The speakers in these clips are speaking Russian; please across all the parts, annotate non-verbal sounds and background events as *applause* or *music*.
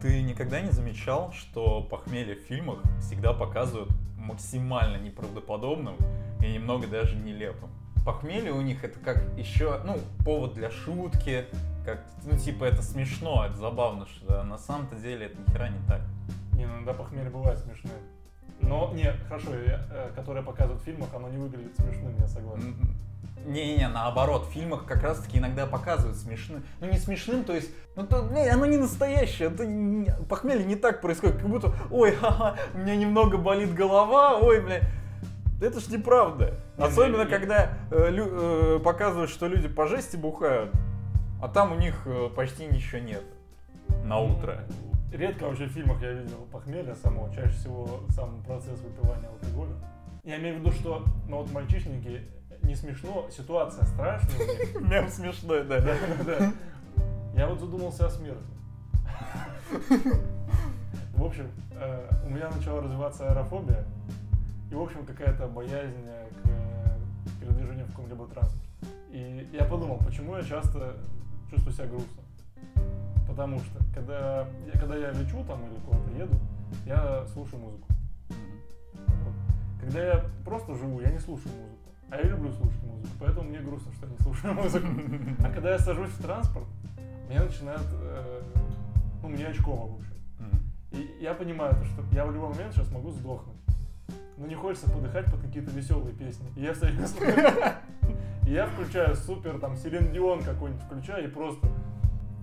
ты никогда не замечал, что похмелье в фильмах всегда показывают максимально неправдоподобным и немного даже нелепым? Похмелье у них это как еще, ну, повод для шутки, как, ну, типа, это смешно, это забавно, что на самом-то деле это ни хера не так. Не, ну иногда похмелье бывает смешное. Но, не, хорошо, я, э, которое показывают в фильмах, оно не выглядит смешным, я согласен. Не-не, наоборот, в фильмах как раз-таки иногда показывают смешным. Ну, не смешным, то есть, ну, то, не, оно не настоящее. Это не, похмелье не так происходит, как будто, ой, ха-ха, у меня немного болит голова, ой, бля. Это ж неправда. Не, Особенно, не, когда э, лю- э, показывают, что люди по жести бухают, а там у них э, почти ничего нет на утро. Редко вообще в фильмах я видел похмелье само, чаще всего сам процесс выпивания алкоголя. Я имею в виду, что, ну вот мальчишники, не смешно, ситуация страшная. Мем *laughs* смешной, да. Да, да, да. Я вот задумался о смерти. В общем, э, у меня начала развиваться аэрофобия. И, в общем, какая-то боязнь к э, передвижению в каком-либо транспорте. И я подумал, почему я часто чувствую себя грустно. Потому что, когда, я- когда я лечу там или куда-то еду, я слушаю музыку. Когда я просто живу, я не слушаю музыку. А я люблю слушать музыку, поэтому мне грустно, что я не слушаю музыку. *laughs* А когда я сажусь в транспорт, меня начинает, э, ну, мне очково, в общем. И я понимаю, то, что я в любой момент сейчас могу сдохнуть. Но не хочется подыхать под какие-то веселые песни. И я все *laughs* я включаю супер, там, Селен Дион какой-нибудь включаю и просто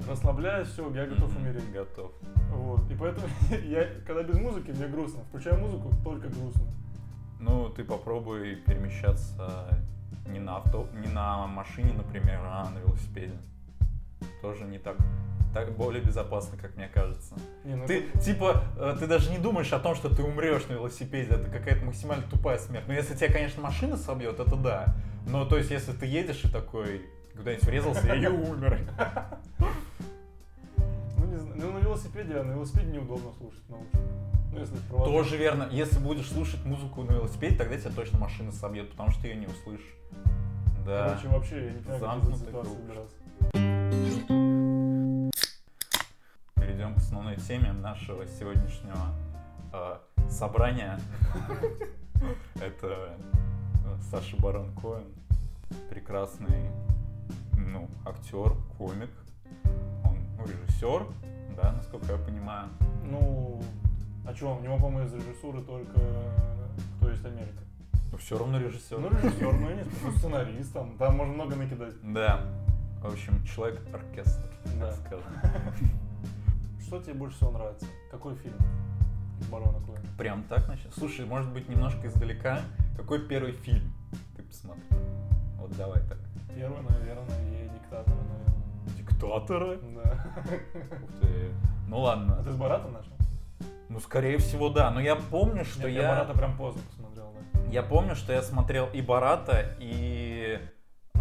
расслабляюсь, все, я готов умереть. Готов. Вот. И поэтому *laughs* я, когда без музыки, мне грустно. Включаю музыку, только грустно. Ну, ты попробуй перемещаться не на авто, не на машине, например, а на велосипеде. Тоже не так, так более безопасно, как мне кажется. Не, ну Ты, это- типа, э, ты даже не думаешь о том, что ты умрешь на велосипеде. Это какая-то максимально тупая смерть. Ну, если тебя, конечно, машина собьет, это да. Но, то есть, если ты едешь и такой куда-нибудь врезался и умер. Ну, не знаю. Ну, на велосипеде, а на велосипеде неудобно слушать наушники. Ну, если. Тоже верно. Если будешь слушать музыку на велосипеде, тогда тебя точно машина собьет, потому что ты ее не услышишь. Да. Короче, вообще, я не понимаю, как ситуации круг. выбираться. Перейдем к основной теме нашего сегодняшнего *laughs* э, собрания. Это Саша Барон Коэн, прекрасный ну, актер, комик. Он ну, режиссер, да, насколько я понимаю. Ну, а что, у него, по-моему, из режиссуры только «Кто есть Америка». Но все равно режиссер. Ну, режиссер, ну, я не ну, сценарист, там, там можно много накидать. Да. В общем, человек-оркестр, Да. так. *laughs* Что тебе больше всего нравится? Какой фильм Барона Коэна? Прям так начнем? Слушай, может быть, немножко издалека. Какой первый фильм ты посмотрел? Вот давай так. Первый, наверное, и «Диктатор», наверное. Диктатора? Да. Ух ты. Ну ладно. А ты с Барата начал? Ну, скорее всего, да. Но я помню, что Нет, я... Барата прям поздно посмотрел, да. Я помню, что я смотрел и Барата, и э,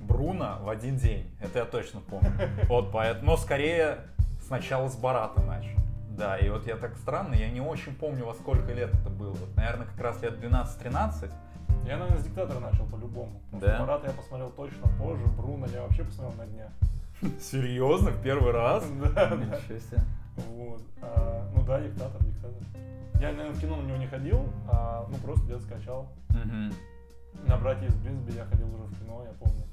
Бруно в один день. Это я точно помню. *laughs* Вот поэтому. Но скорее сначала с Барата начал. Да, и вот я так странно, я не очень помню, во сколько лет это было. Вот, наверное, как раз лет 12-13. Я, наверное, с «Диктатора» начал по-любому. Да? Барата я посмотрел точно позже, Бруно я вообще посмотрел на днях. *laughs* Серьезно? В первый раз? *laughs* Да. Ничего себе. Вот. Ну да, диктатор, диктатор. Я, наверное, в кино на него не ходил, а ну просто где-то скачал. Мгм. На братья из Брисби я ходил уже в кино, я помню.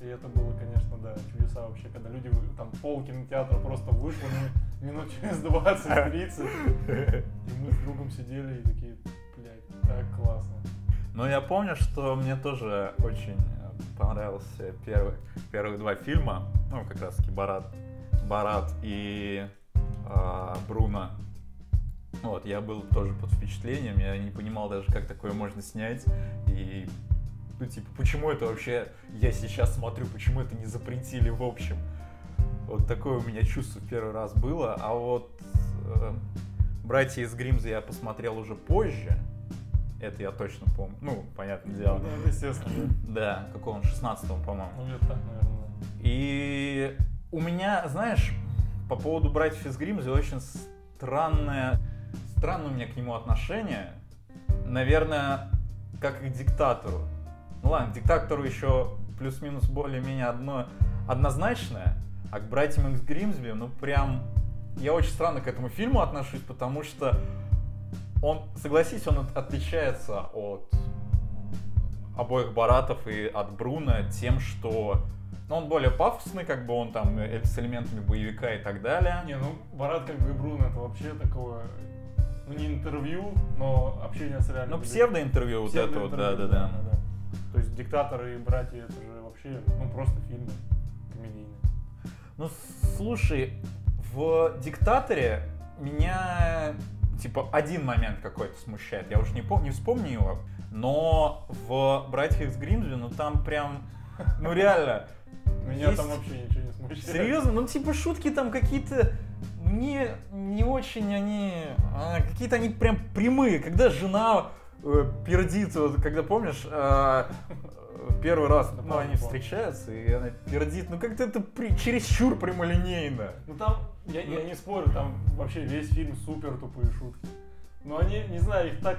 И это было, конечно, да, чудеса вообще, когда люди, там, пол кинотеатра просто вышло ми- минут через 20-30, и мы с другом сидели и такие, блядь, так классно. Но я помню, что мне тоже очень э, понравился первый, первые два фильма, ну, как раз таки Барат, Барат и а, Бруно. Вот, я был тоже под впечатлением, я не понимал даже, как такое можно снять. И, ну, типа, почему это вообще, я сейчас смотрю, почему это не запринтили в общем. Вот такое у меня чувство в первый раз было. А вот э, «Братья из Гримза» я посмотрел уже позже. Это я точно помню. Ну, понятное дело. Ну, это естественно, да. Да, какого он, 16 по-моему. Ну, где-то так, наверное, да. И у меня, знаешь, по поводу братьев из Гримза очень странное, странное у меня к нему отношение. Наверное, как и к диктатору. Ну ладно, к диктатору еще плюс-минус более-менее одно однозначное, а к братьям из Гримсби, ну прям я очень странно к этому фильму отношусь, потому что он, согласись, он от- отличается от обоих Баратов и от Бруна тем, что ну, он более пафосный, как бы он там э, с элементами боевика и так далее. Не, ну Барат как бы и Бруно это вообще такое, ну не интервью, но общение с реальными Ну, псевдоинтервью вот это вот, Псевдоинтервью, да-да-да. То есть диктаторы и братья это же вообще, ну просто фильмы комедийные. Ну, слушай, в «Диктаторе» меня, типа, один момент какой-то смущает. Я уже не, помню, не вспомню его. Но в «Братьях из Гримсби», ну, там прям, *laughs* ну, реально, Меня там вообще ничего не смущает. серьезно, ну, типа, шутки там какие-то не, не очень они, а, какие-то они прям прямые. Когда жена э, пердит, вот, когда, помнишь, э, первый раз, ну, они встречаются, и она пердит, ну, как-то это при, чересчур прямолинейно. Ну там, я, я не спорю, там вообще весь фильм супер тупые шутки. Но они, не знаю, их так,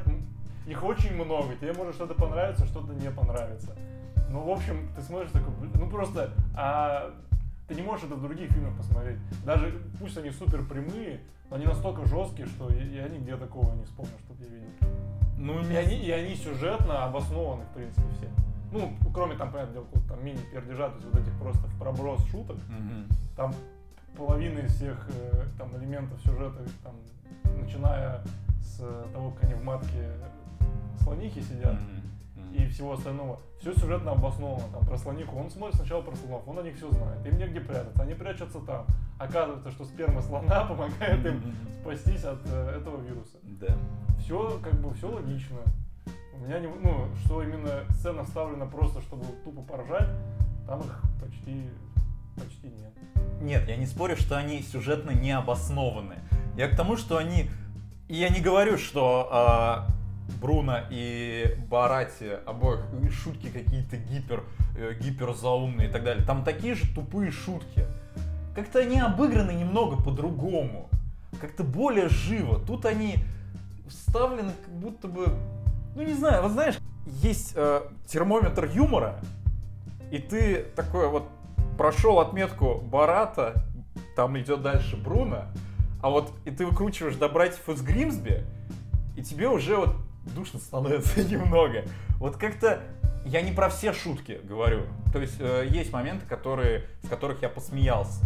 их очень много. Тебе может что-то понравиться, что-то не понравится. Ну, в общем, ты смотришь такой, ну просто, а ты не можешь это в других фильмах посмотреть. Даже пусть они супер прямые, но они настолько жесткие, что я, я нигде такого не вспомню, что я видел. Ну, И они, и они сюжетно обоснованы, в принципе, все. Ну, кроме там, понятное дело, там мини-пердежа, то есть вот этих просто в проброс шуток, Мгм. там половина из всех э, там элементов сюжета, там, начиная с того, как они в матке слонихи сидят, Мгм. И всего остального. Все сюжетно обосновано. Там про слонику. Он смотрит сначала про слонов, он о них все знает. Им негде прятаться, они прячутся там. Оказывается, что сперма слона *laughs* помогает им спастись от э, этого вируса. Да. Все как бы все логично. У меня не, ну, что именно сцена вставлена просто, чтобы тупо поржать, там их почти, почти нет. Нет, я не спорю, что они сюжетно не обоснованы. Я к тому, что они... И я не говорю, что а, Бруно и Барати обоих шутки какие-то гипер, э, гиперзаумные и так далее. Там такие же тупые шутки. Как-то они обыграны немного по-другому. Как-то более живо. Тут они вставлены как будто бы... Ну не знаю, вот знаешь, есть э, термометр юмора, и ты такой вот прошел отметку Барата, там идет дальше Бруно, а вот и ты выкручиваешь до братьев из Гримсби, и тебе уже вот душно становится *laughs* немного. Вот как-то я не про все шутки говорю. То есть э, есть моменты, которые, с которых я посмеялся.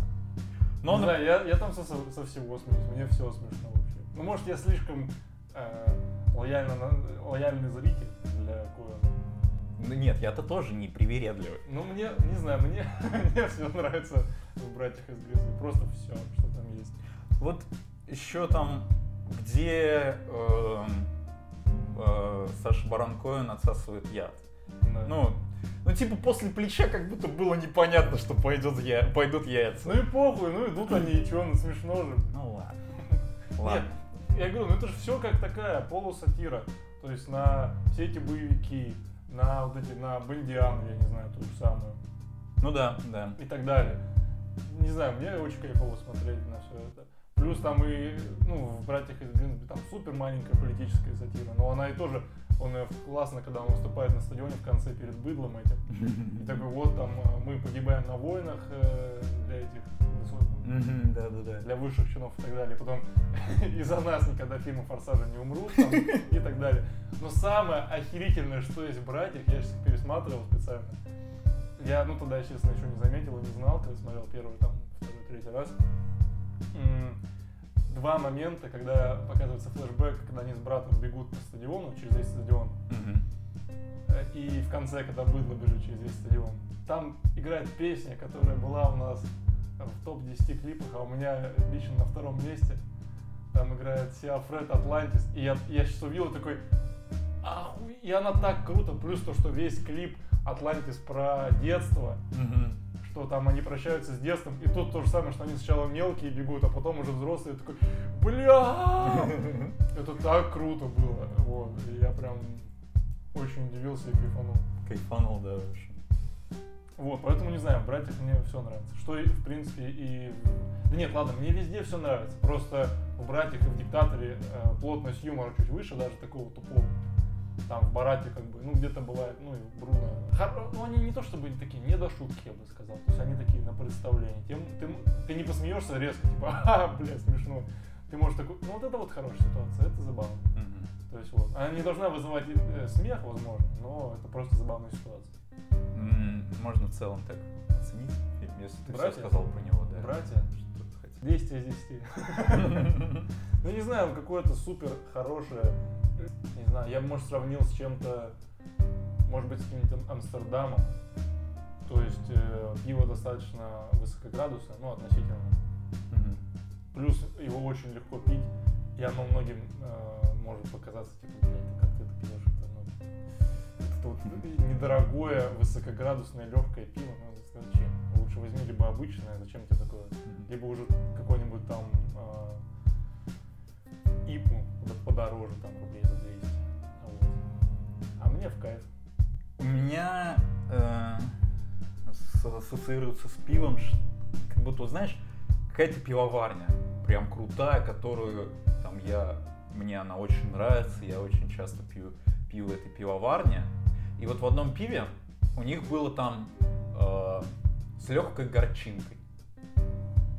Но, не нап- знаю, я, я там со, со всего смеюсь, мне все смешно вообще. Ну, может, я слишком э, лояльно, лояльный зритель для Коэна. Ну, нет, я-то тоже не привередливый. Ну, мне, не знаю, мне, *laughs* мне все нравится в «Братьях из Грязли». Просто все, что там есть. Вот еще там, где эм, э, Саша Барон Коэн отсасывает яд. Да. Ну, ну, типа, после плеча как будто было непонятно, что пойдет я... пойдут яйца. Ну и похуй, ну идут они, и чё, ну смешно же. Ну ладно. *laughs* Нет, я говорю, ну это же все как такая полусатира. То есть на все эти боевики, на вот эти, на Бондиану, я не знаю, ту же самую, Ну да, да. и так далее. Не знаю, мне очень кайфово смотреть на все это. Плюс там и, ну, в «Братьях из Гринсби» там супер маленькая политическая сатира, но она и тоже, он классно, когда он выступает на стадионе в конце перед быдлом этим. *laughs* И такой, вот там э, мы погибаем на войнах э, для этих, Да, да, да. для высших чинов и так далее. Потом *laughs* из-за нас никогда фильмы «Форсажа» не умрут там, и так далее. Но самое охерительное, что есть в «Братьях», я сейчас пересматривал специально. Я, ну, тогда, честно, еще не заметил и не знал, когда смотрел первый, там, второй, третий раз. Два момента, когда показывается флешбэк, когда они с братом бегут по стадиону, через весь стадион. Э, и в конце, когда быдло бежит через весь стадион. Там играет песня, которая была у нас в топ-10 клипах, а у меня лично на втором месте. Там играет Сиа Фред Атлантис. И я, я сейчас увидел такой, ахуй, и она так круто. Плюс то, что весь клип Атлантис про детство, Мгм. Что там они прощаются с детством, и тут то же самое, что они сначала мелкие бегут, а потом уже взрослые, такой, бля, *laughs* это так круто было, вот, и я прям очень удивился и кайфанул. Кайфанул, да, вообще. Вот, поэтому не знаю, в братьях мне все нравится. Что в принципе и... Да нет, ладно, мне везде все нравится. Просто в братьях и в диктаторе э, плотность юмора чуть выше, даже такого тупого. Там в Барате как бы, ну где-то бывает, ну и Бруно. Хор- ну они не то чтобы такие, не до шутки, я бы сказал. То есть они такие на представлении. Тем, ты, ты не посмеешься резко, типа, *laughs* а, бля, смешно. Ты можешь такой, ну вот это вот хорошая ситуация, это забавно. Мгм. То есть вот, она не должна вызывать э, смех, возможно, но это просто забавная ситуация. М, Можно в целом так оценить если ты Братья? все сказал про него, да. Братья? Что ты хотел? 10 из 10. *laughs* Ну не знаю, он какое-то супер хорошее, не знаю, я бы, может, сравнил с чем-то, может быть, с каким-то Амстердамом. То есть э, пиво достаточно высокоградусное, ну, относительно. Мгм. Плюс его очень легко пить, и оно многим э, может показаться, типа, блядь, как ты это пьешь, это, ну, это вот недорогое, высокоградусное, легкое пиво, ну, зачем? Лучше возьми либо обычное, зачем тебе такое? Либо уже какой-нибудь там э, ипу подороже, там рублей за 200. Вот. А мне в кайф. У меня э, ассоциируется с пивом, как будто, знаешь, какая-то пивоварня, прям крутая, которую там я, мне она очень нравится, я очень часто пью, в этой пивоварне. И вот в одном пиве у них было там э, с легкой горчинкой.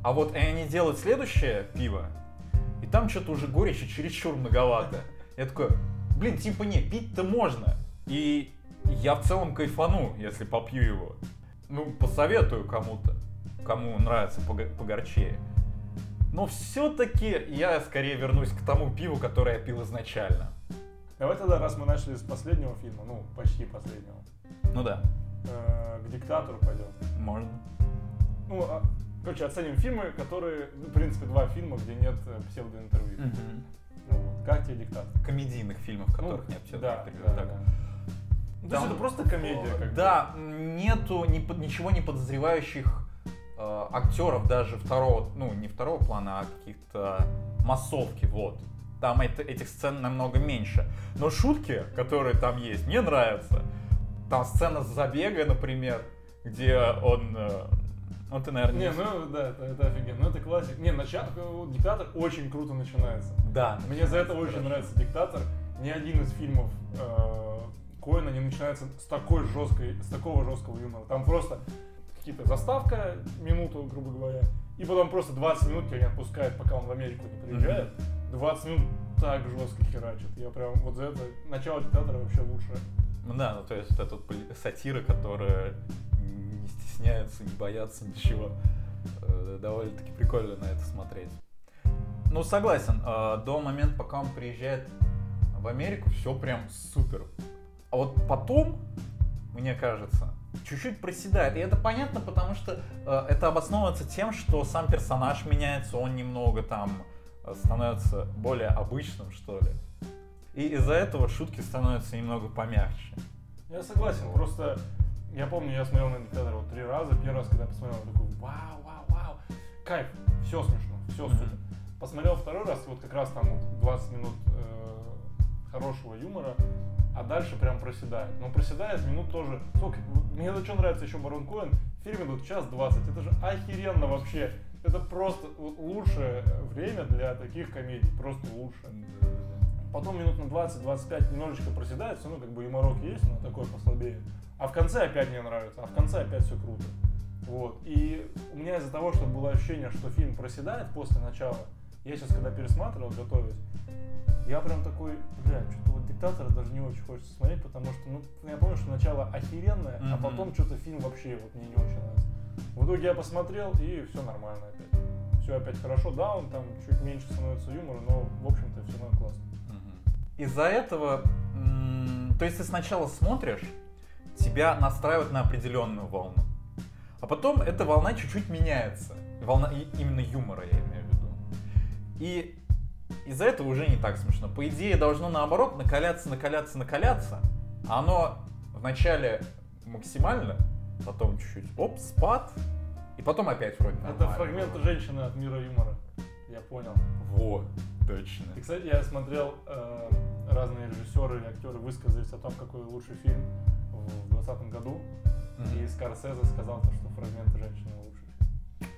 А вот и они делают следующее пиво, и там что-то уже горечи чересчур многовато. Я такой, блин, типа не, пить-то можно. И я в целом кайфану, если попью его. Ну, посоветую кому-то, кому нравится погорчее. Но все-таки я скорее вернусь к тому пиву, которое я пил изначально. Давай тогда, раз мы начали с последнего фильма, ну, почти последнего, Ну да, э, к диктатору пойдем. можно. Ну, а, короче, оценим фильмы, которые, ну, в принципе, два фильма, где нет э, псевдоинтервью. Ну, вот. Как тебе диктатор? Комедийных фильмов, в которых Ну, нет все да, да, так. да. Ну, то есть это просто комедия, как бы. Да, нету ни ничего не подозревающих э, актеров даже второго, ну не второго плана, а каких-то массовки, вот. Там это- этих сцен намного меньше. Но шутки, которые там есть, мне нравятся. Там сцена с забега, например, где он... э, ну ты, наверное, Не, ну да, это, это офигенно. Ну это классик. Не, начало, вот диктатор очень круто начинается. Да. Мне за это очень Хорошо. нравится диктатор. Ни один из фильмов э, Коэна не начинается с такой жесткой, с такого жесткого юмора. Там просто какие-то заставка, минуту, грубо говоря, и потом просто 20 минут тебя не отпускает, пока он в Америку не приезжает. 20 минут так жестко херачит. Я прям вот за это начало диктатора вообще лучшее. Ну да, ну то есть вот вот поли- сатира, которая не стесняется, не боятся ничего. Э, Довольно-таки прикольно на это смотреть. Ну, согласен, э, до момента, пока он приезжает в Америку, все прям супер. А вот потом, мне кажется, чуть-чуть проседает. И это понятно, потому что э, это обосновывается тем, что сам персонаж меняется, он немного там становится более обычным, что ли. И из-за этого шутки становятся немного помягче. Я согласен, просто я помню, я смотрел на диктатора вот три раза. Первый раз, когда я посмотрел, я такой, вау, вау, вау, кайф, все смешно, все супер. Посмотрел второй раз, вот как раз там вот 20 минут э, хорошего юмора, а дальше прям проседает. Но проседает минут тоже. Сколько? Мне за что нравится еще Барон Коэн? Фильм идут час 20. Это же охеренно вообще. Это просто лучшее время для таких комедий. Просто лучше. Потом минут на 20-25 немножечко проседает, все равно как бы юморок есть, но такой послабее. А в конце опять мне нравится, а в конце опять все круто. Вот. И у меня из-за того, что было ощущение, что фильм проседает после начала, я сейчас, когда пересматривал, готовясь, я прям такой, бля, что-то вот диктатора даже не очень хочется смотреть, потому что, ну, я помню, что начало охеренное, а Мгм. потом что-то фильм вообще вот мне не очень нравится. В итоге я посмотрел, и все нормально опять. Все опять хорошо, да, он там чуть меньше становится юмора, но, в общем-то, все равно классно. Из-за этого, то есть ты сначала смотришь, тебя настраивают на определенную волну, а потом эта волна чуть-чуть меняется, волна именно юмора я имею в виду, и из-за этого уже не так смешно. По идее должно наоборот накаляться, накаляться, накаляться, а оно вначале максимально, потом чуть-чуть, оп, спад, и потом опять вроде Это нормально. фрагменты женщины от мира юмора. Я понял. Во, точно. И, кстати, я смотрел, э, разные режиссеры и актеры высказались о том, какой лучший фильм в 2020 году. Мгм. И Скорсезе сказал, то, что фрагменты женщины фильм.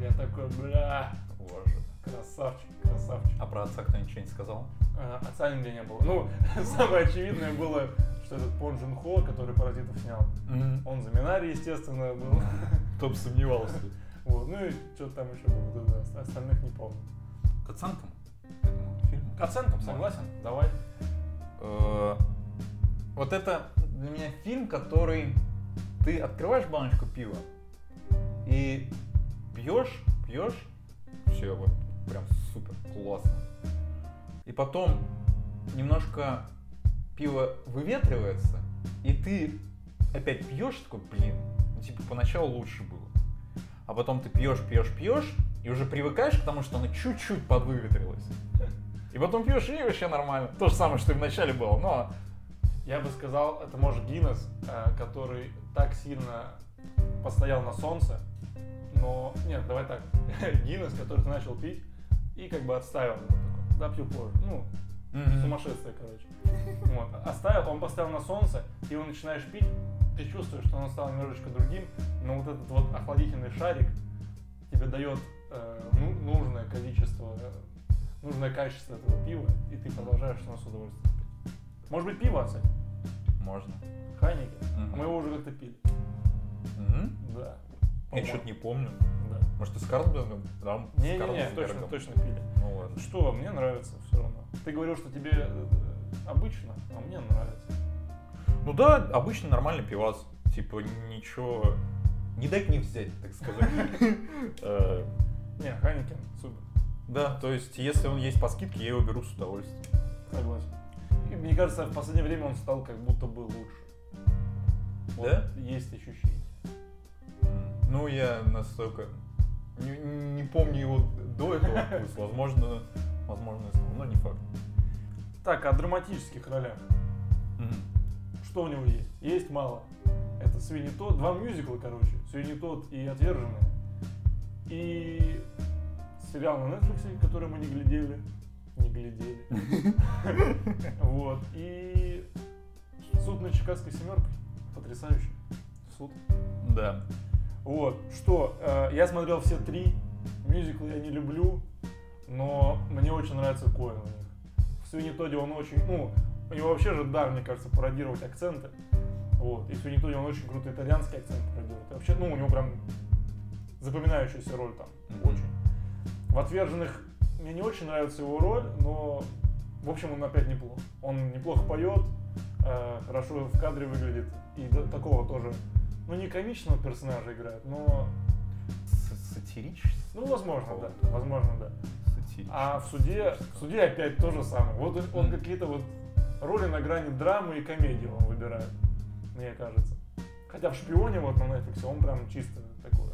Я такой, бля, Боже. красавчик, красавчик. А про отца кто ничего не сказал? А, Отца нигде не было. Ну, *laughs* самое очевидное было, что этот Пон Джун Хо, который «Паразитов» снял, он за Минари, естественно, был. *laughs* Кто бы сомневался. Вот, ну и что-то там еще было, да, да, остальных не помню. К оценкам. К оценкам согласен? Давай. Э, Вот это для меня фильм, который ты открываешь баночку пива и пьешь, пьешь, все, вот прям супер, классно. И потом немножко пиво выветривается, и ты опять пьешь, такой, блин, ну, типа поначалу лучше было. А потом ты пьешь, пьешь, пьешь, и уже привыкаешь к тому, что оно чуть-чуть подвыветрилось. И потом пьешь, и вообще нормально. То же самое, что и в начале было, но Я бы сказал, это может Гиннес, э, который так сильно постоял на солнце, но... Нет, давай так. *laughs* Гиннес, который ты начал пить и как бы отставил. Да, пью позже. Ну, Мгм. сумасшествие, короче. Вот. Оставил, он поставил на солнце, ты его начинаешь пить, ты чувствуешь, что он стал немножечко другим, но вот этот вот охладительный шарик тебе дает э, ну- нужное количество, э, нужное качество этого пива, и ты продолжаешь оно с удовольствием пить. Может быть, пиво оценим? можно. Хайники. Мгм. Мы его уже как-то пили. Мгм. Да. Я что-то не помню. Да. Может, и с Карлсбергом? Да, с Не-не-не, точно, Карлсбергом. точно пили. Ну ладно. Что, мне нравится все равно. Ты говорил, что тебе э, обычно, а мне нравится. Ну да, обычно нормальный пивас. Типа ничего... Не дать не взять, так сказать. *laughs* Э, Не, Хайникен, супер. Да, то есть, если он есть по скидке, я его беру с удовольствием. Согласен. И мне кажется, в последнее время он стал как будто бы лучше. Вот Да? Есть ощущение. Ну, я настолько... Не, не помню его до этого вкуса. Возможно, возможно, но не факт. Так, о драматических ролях. Мгм. Что у него есть? Есть мало. Это Свинни Тот, два мюзикла, короче. Свинни Тот и Отверженные. И сериал на Netflix, который мы не глядели. Не глядели. *laughs* Вот. И суд на Чикагской семеркой. Потрясающе. Суд. Да. Вот, что, э, я смотрел все три, мюзиклы я не люблю, но мне очень нравится Коэн в них. В Свинни Тоде он очень, ну, у него вообще же дар, мне кажется, пародировать акценты. Вот, и в Свинни Тоде он очень круто итальянский акцент пародирует. И вообще, ну, у него прям запоминающаяся роль там, очень. В «Отверженных» мне не очень нравится его роль, но, в общем, он опять неплох. Он неплохо поет, э, хорошо в кадре выглядит, и до- такого тоже, ну, не комичного персонажа играет, но, Сатирический? ну, возможно, да, возможно, да. Сатирический. А в суде, в суде опять то же самое. Вот он, он Мгм. какие-то вот роли на грани драмы и комедии он выбирает, мне кажется. Хотя в «Шпионе» вот на Netflix он прям чисто такое,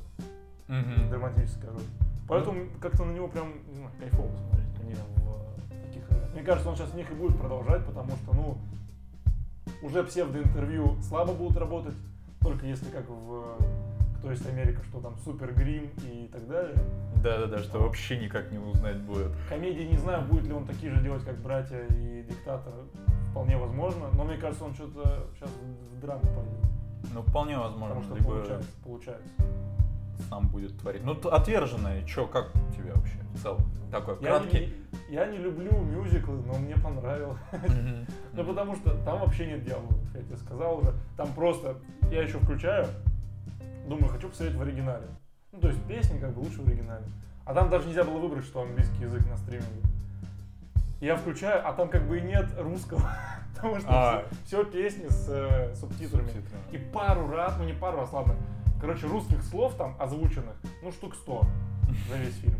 Мгм. драматическая роль. Поэтому как-то на него прям, не знаю, кайфово смотреть мне в э, таких ролях. Мне кажется, он сейчас в них и будет продолжать, потому что, ну, уже псевдоинтервью слабо будут работать, только если как в «Кто есть Америка», что там супер грим и так далее. Да-да-да, что вообще никак не узнать будет. Комедии не знаю, будет ли он такие же делать, как «Братья» и «Диктатор», вполне возможно, но мне кажется, он что-то сейчас в, в драму пойдет, Ну, вполне возможно, потому что либо получается, получается. Сам будет творить. Ну, отверженное, чё, как тебе вообще в целом? Такой Я краткий. не, я не люблю мюзиклы, но мне понравилось. *laughs* Ну потому что там вообще нет диалогов, я тебе сказал уже. Там просто, я еще включаю, думаю, хочу посмотреть в оригинале. Ну то есть песни как бы лучше в оригинале. А там даже нельзя было выбрать, что английский язык на стриминге. Я включаю, а там как бы и нет русского. *laughs* Потому что А. все, песни с э, субтитрами. Субтитрами. И пару раз, ну не пару раз, ладно. Короче, русских слов там озвученных, ну штук 100 за весь фильм.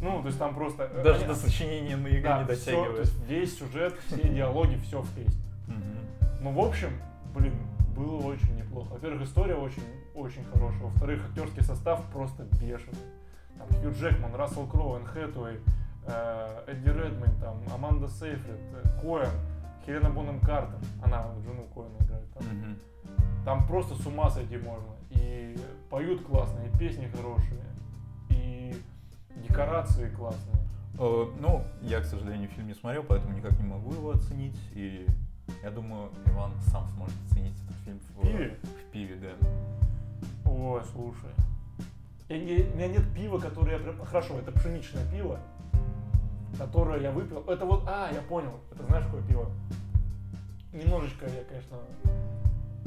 Ну, то есть там просто... э, Даже они- до сочинения на да, не дотягивает. то есть весь сюжет, все диалоги, все в песне. Ну, в общем, блин, было очень неплохо. Во-первых, история очень, очень хорошая. Во-вторых, актерский состав просто бешеный. Там Хью Джекман, Рассел Кроу, Энн Хэтэуэй, э, Эдди Редмейн, там, Аманда Сейфрид, э, Коэн, Хелена Бонем Картер. Она жену Коэна играет там. Мгм. Там просто с ума сойти можно. И поют классно, и песни хорошие, и декорации классные. Э, Ну, я, к сожалению, фильм не смотрел, поэтому никак не могу его оценить. И я думаю, Иван сам сможет оценить этот фильм в, пиве? В пиве, да. Ой, слушай. Я не- у меня нет пива, которое я прям... Хорошо, это пшеничное пиво. которое я выпил. Это вот, а, я понял. Это знаешь, какое пиво? Немножечко я, конечно,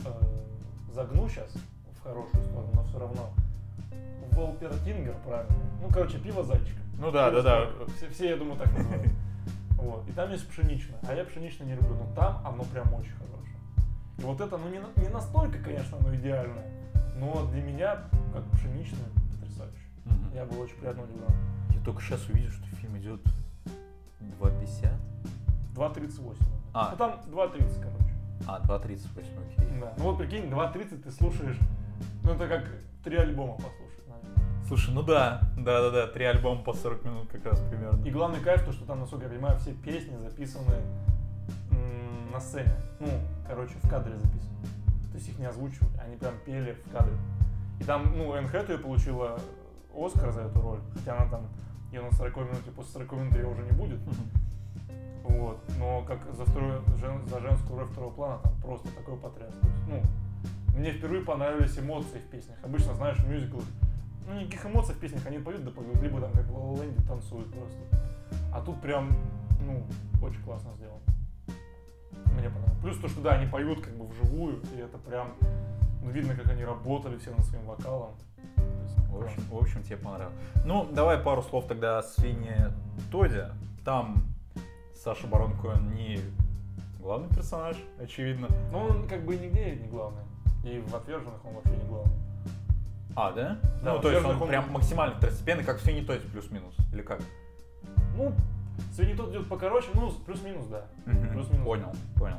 э, загну сейчас в хорошую сторону, но все равно. Волпертингер, правильно. Ну, короче, пиво зайчика. Ну да, да, да. Все, все, я думаю, так называют. Вот. И там есть пшеничное. А я пшеничное не люблю. Но там оно прям очень хорошее. И вот это, ну, не, не настолько, конечно, оно идеальное. Но для меня, как пшеничное, потрясающе. Мгм. Я был очень приятно удивлен. Я только сейчас увидел, что фильм идет 2.50. 2.38. А. Ну там 2.30, короче. А, 2.38, окей. Да. Ну вот прикинь, 2.30 ты слушаешь, ну это как три альбома послушать, наверное. Слушай, ну да, да, да, да, три альбома по 40 минут как раз примерно. И главный кайф, то, что там, насколько я понимаю, все песни записаны м, на сцене. Ну, короче, в кадре записаны. То есть их не озвучивали, они прям пели в кадре. И там, ну, Энн Хэтэуэй получила Оскар за эту роль, хотя она там, ее на 40 минуте, после 40 минут ее уже не будет. Вот. Но как за, вторую, жен- за женскую роль второго плана там просто такой потряс. Ну, мне впервые понравились эмоции в песнях. Обычно, знаешь, в мюзиклах, ну, никаких эмоций в песнях они поют, да поют, либо там как в Land танцуют просто. А тут прям, ну, очень классно сделано. Мне понравилось. Плюс то, что да, они поют как бы вживую, и это прям, ну, видно, как они работали все над своим вокалом. Есть, В общем, в общем, тебе понравилось. Ну, давай пару слов тогда о свине Тоде. Там Саша Барон Коэн не главный персонаж, очевидно. Ну, он как бы нигде не главный. И в «Отверженных» он вообще не главный. А, да? Да, ну, то есть он, он- прям максимально второстепенный, как в свине Тоде плюс-минус. Или как? Ну, Свиньи тот идет покороче, ну, плюс-минус, да. Плюс-минус. Понял, понял.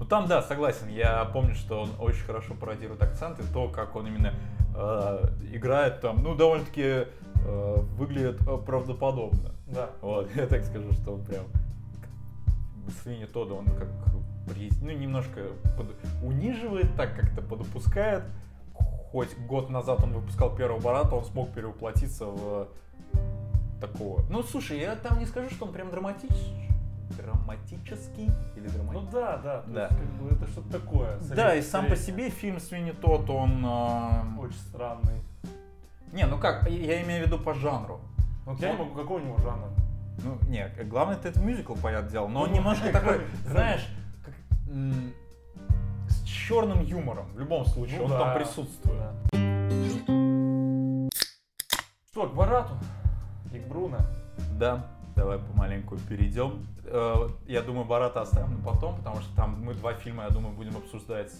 Ну там, да, согласен. Я помню, что он очень хорошо пародирует акценты, то, как он именно э, играет там, ну, довольно-таки э, выглядит э, правдоподобно. Да. Вот, *laughs* я так скажу, что он прям Свиньи Тодда, он как ну, немножко под- униживает, так как-то подопускает. Хоть год назад он выпускал первого Барата, он смог перевоплотиться в такого. Ну, слушай, я там не скажу, что он прям драматич... драматический или Ну драматический. да, да. то Да. есть, как бы это что-то такое. Да, и сам по себе фильм Свиньи Тодд, он... э, Очень странный. Не, ну как, я имею в виду по жанру. Вот я не могу, какого у него жанра? Ну, не, главное, это мюзикл, понятное дело, но он Ну, немножко такой, знаешь, как, м, с черным юмором, в любом случае, Ну он да, там присутствует. да. Что, к Барату и к Бруно. Да, давай помаленьку перейдем. Э, Я думаю, Барата оставим на потом, потому что там мы два фильма, я думаю, будем обсуждать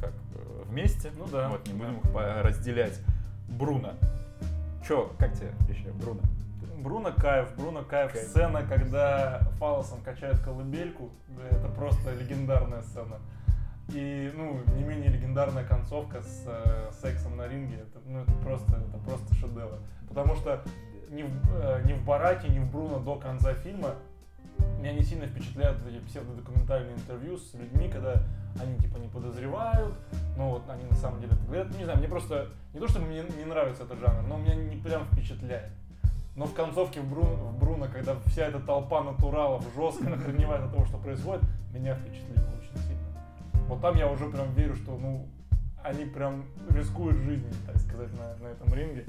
как э, вместе. Ну да. Вот, не будем их по- разделять. Бруно. Чё, как тебе еще, Бруно? Бруно Кайф, Бруно Кайф. Кайф. Сцена, когда фалосом качает колыбельку, это просто легендарная сцена. И, ну, не менее легендарная концовка с э, сексом на ринге, это, ну, это просто, это просто шедевр. Потому что ни в, э, ни в Бараке, ни в Бруно до конца фильма меня не сильно впечатляют эти псевдодокументальные интервью с людьми, когда они типа не подозревают, но вот они на самом деле это говорят. Не знаю, мне просто, не то чтобы мне не нравится этот жанр, но меня не прям впечатляет. Но в концовке в, Бру- в Бруно, когда вся эта толпа натуралов жестко охреневает от того, что происходит, меня впечатлило очень сильно. Вот там я уже прям верю, что ну они прям рискуют жизнью, так сказать, на, на этом ринге.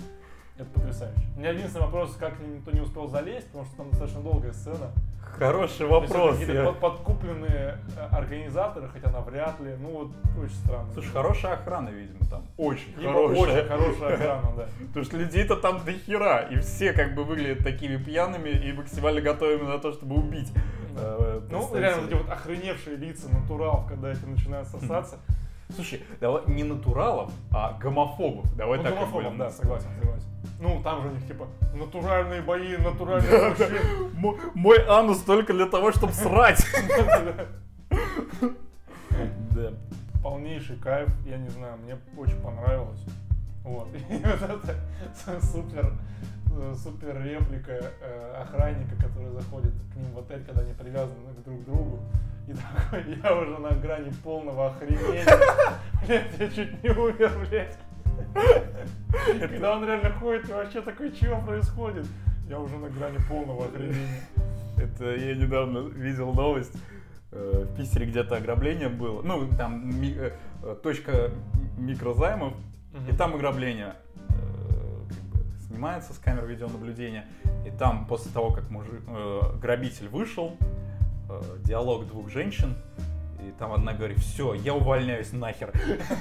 Это потрясающе. У меня единственный вопрос, как никто не успел залезть, потому что там достаточно долгая сцена. Хороший вопрос. какие-то подкупленные э, организаторы, хотя навряд ли. Ну вот очень странно. Слушай, хорошая охрана, видимо, там. Очень Либо хорошая. очень хорошая охрана, да. *laughs* Потому что людей-то там до хера, и все как бы выглядят такими пьяными и максимально готовыми на то, чтобы убить. э, Ну, реально, эти вот охреневшие лица натуралов, когда эти начинают сосаться. Слушай, давай не натуралов, а гомофобов. Давай Ну, так гомофобов, да, согласен, согласен. Ну, там же у них типа натуральные бои, натуральные мужчины. *laughs* Мо- Мой анус только для того, чтобы срать. *laughs* Да. Полнейший кайф, я не знаю, мне очень понравилось. Вот. *laughs* И вот это супер, супер реплика э, охранника, который заходит к ним в отель, когда они привязаны друг к другу. И такой, *laughs* я уже на грани полного охренения. *laughs* Блять, я чуть не умер, блядь. Когда он реально ходит, и вообще такой, чего происходит? Я уже на грани полного охренения. Это я недавно видел новость. Э, В Питере где-то ограбление было. Ну, там ми- э, э, точка микрозаймов, и там ограбление. Снимается с камер видеонаблюдения. И там после того, как мужик, э, грабитель вышел, э, диалог двух женщин, и там одна говорит, все, я увольняюсь нахер.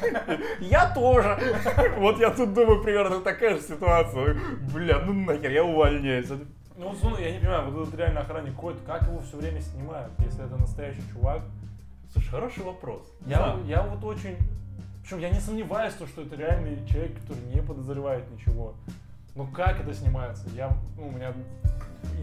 *laughs* Я тоже. *laughs* Вот я тут думаю, примерно такая же ситуация. Бля, ну нахер, я увольняюсь. Ну, я не понимаю, вот этот реально охранник ходит, как его все время снимают, если это настоящий чувак? Слушай, хороший вопрос. Я, я вот очень... Причем я не сомневаюсь, то, что это реальный человек, который не подозревает ничего. Но как это снимается? Я, ну, у меня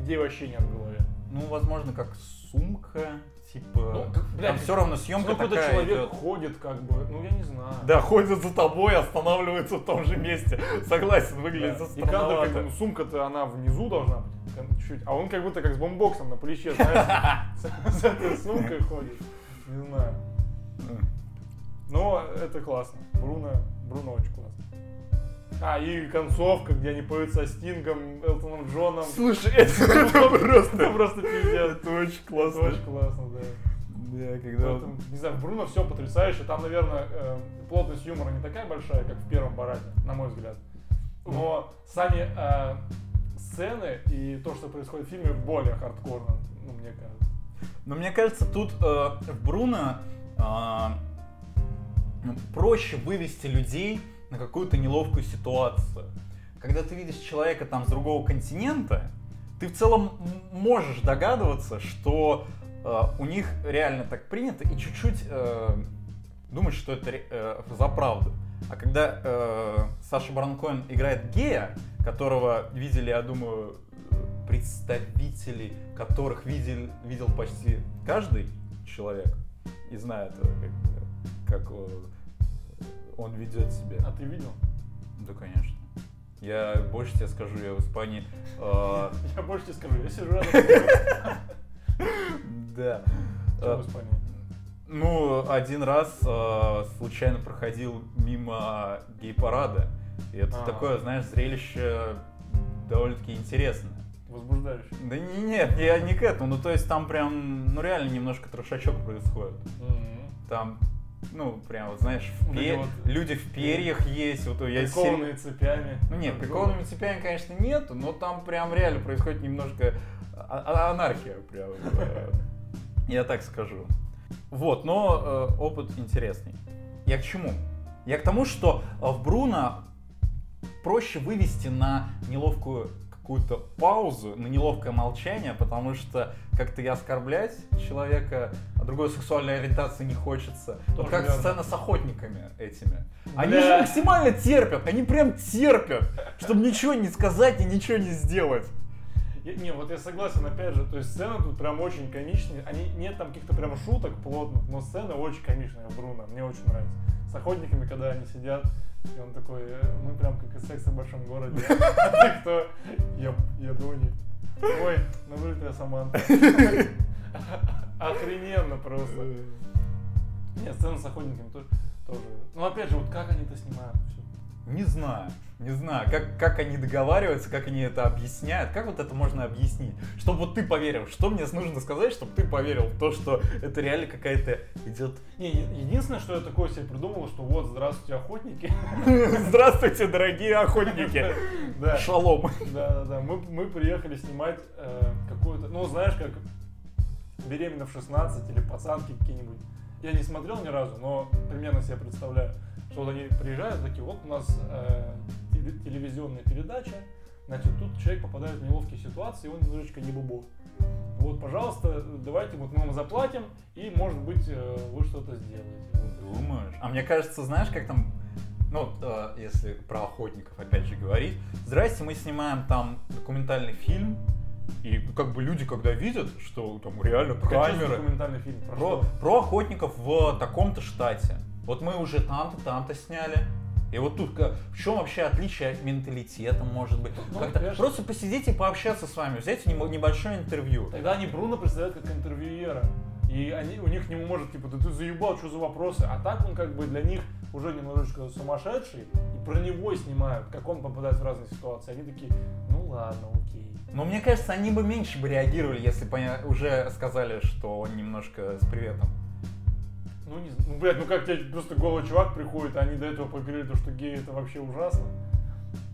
идеи вообще нет в голове. Ну, возможно, как сумка, типа, ну, блядь, там все равно съемка ну, такая человек идет. ходит, как бы, ну я не знаю. Да, ходит за тобой, останавливается в том же месте. Согласен, выглядит да. И кадр, как, ну, сумка-то она внизу должна быть, чуть-чуть, а он как будто как с бомбоксом на плече, знаешь, *laughs* с этой сумкой ходит. Не знаю. Но это классно. Бруно, Бруно очень классно. А, и концовка, где они поют со Стингом, Элтоном Джоном. Слушай, *laughs* это, просто... Это просто пиздец. Это очень классно. Это очень классно, да. Да, когда... Поэтому, не знаю, в Бруно все потрясающе. Там, наверное, э, плотность юмора не такая большая, как в первом Барате, на мой взгляд. Но сами э, сцены и то, что происходит в фильме, более хардкорно, ну, мне кажется. Но мне кажется, тут э, в Бруно э, проще вывести людей на какую-то неловкую ситуацию. Когда ты видишь человека там с другого континента, ты в целом можешь догадываться, что э, у них реально так принято, и чуть-чуть э, думаешь, что это э, за правду. А когда э, Саша Баранкоин играет гея, которого видели, я думаю, представители, которых видел, видел почти каждый человек, и знает, как, как он ведет себя. А ты видел? Да, конечно. Я больше тебе скажу, я в Испании... Э, *laughs* я больше тебе скажу, я сижу рядом. *laughs* Да. Что в Испании? Ну, один раз э, случайно проходил мимо гей-парада. И это а. такое, знаешь, зрелище довольно-таки интересное. Возбуждающее. Да нет, я не к этому. Ну, то есть там прям, ну, реально немножко трошачок происходит. Там ну, прям, вот, знаешь, в пер... вот люди в перьях есть. Вот, я прикованные сер... цепями. Ну нет, прикованными цепями, конечно, нету, но там прям реально происходит немножко а, а, анархия. Прям, э, я так скажу. Вот, но э, опыт интересный. Я к чему? Я к тому, что в Бруно проще вывести на неловкую какую-то паузу, на неловкое молчание, потому что как-то и оскорблять человека, а другой сексуальной ориентации не хочется. Тоже вот как верно. сцена с охотниками этими. Они же максимально терпят, они прям терпят, чтобы ничего не сказать и ничего не сделать. Не, вот я согласен, опять же, то есть сцена тут прям очень комичная. Они, нет там каких-то прям шуток плотных, но сцена очень комичная, Бруно, мне очень нравится. С охотниками, когда они сидят, и он такой, «Э, мы прям как из секса в большом городе. *laughs* А кто? Я, я Дони. Ой, ну вылитая Саманта. *laughs* Охрененно просто. Нет, сцена с охотниками тоже. Ну опять же, вот как они это снимают, все. Не знаю, не знаю, как, как они договариваются, как они это объясняют, как вот это можно объяснить, чтобы вот ты поверил, что мне нужно сказать, чтобы ты поверил в то, что это реально какая-то идет... Не, единственное, что я такое себе придумал, что вот, здравствуйте, охотники. *laughs* Здравствуйте, дорогие охотники. Шалом. Да, да, да. Мы, мы приехали снимать э, какую-то, ну, знаешь, как беременна в 16 или пацанки какие-нибудь. Я не смотрел ни разу, но примерно себе представляю что вот они приезжают, такие, вот у нас э, телевизионная передача, значит, тут человек попадает в неловкие ситуации, и он немножечко не бубо. Вот, пожалуйста, давайте вот мы вам заплатим, и, может быть, э, вы что-то сделаете. Думаешь? А мне кажется, знаешь, как там ну, э, если про охотников опять же говорить. Здрасте, мы снимаем там документальный фильм, и как бы люди, когда видят, что там реально так камеры... документальный фильм? Про, про, про охотников в таком-то штате. Вот мы уже там-то, там-то сняли. И вот тут в чем вообще отличие менталитета, может быть? Ну, Как-то просто посидеть и пообщаться с вами, взять небольшое интервью. Тогда они Бруно представляют как интервьюера. И они, у них не может, типа, да ты заебал, что за вопросы? А так он как бы для них уже немножечко сумасшедший, и про него снимают, как он попадает в разные ситуации. Они такие, ну ладно, окей. Но мне кажется, они бы меньше бы реагировали, если бы уже сказали, что он немножко с приветом. Ну, не ну, блядь, ну как тебе просто голый чувак приходит, а они до этого поговорили, что гей это вообще ужасно.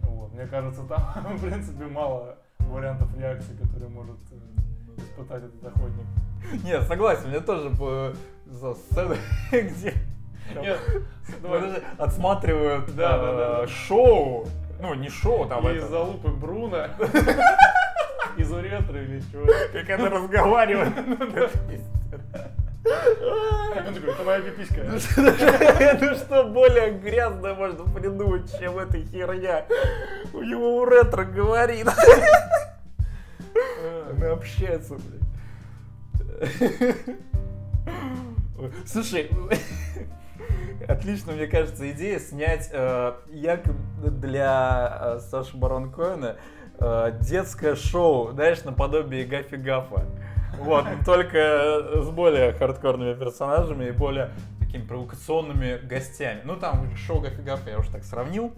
Вот. Мне кажется, там, *laughs* в принципе, мало вариантов реакции, которые может э, испытать этот охотник. Нет, согласен, мне тоже по- за сцены, *laughs* где Нет, отсматривают Да, э, да, да, да. шоу. Ну, не шоу, там это, залупы Бруно, *laughs* из уретры или чего. как она разговаривает. Это моя пиписька. Ну что- ну что более грязное можно придумать, чем эта херня? У него у ретро говорит. Она общается, блядь. Слушай, отлично, мне кажется, идея снять э, якобы для э, Саши Барон Коэна э, детское шоу, знаешь, наподобие Гафи Гафа. Вот, только с более хардкорными персонажами и более такими провокационными гостями. Ну, там шоу Гафи Гафа я уже так сравнил.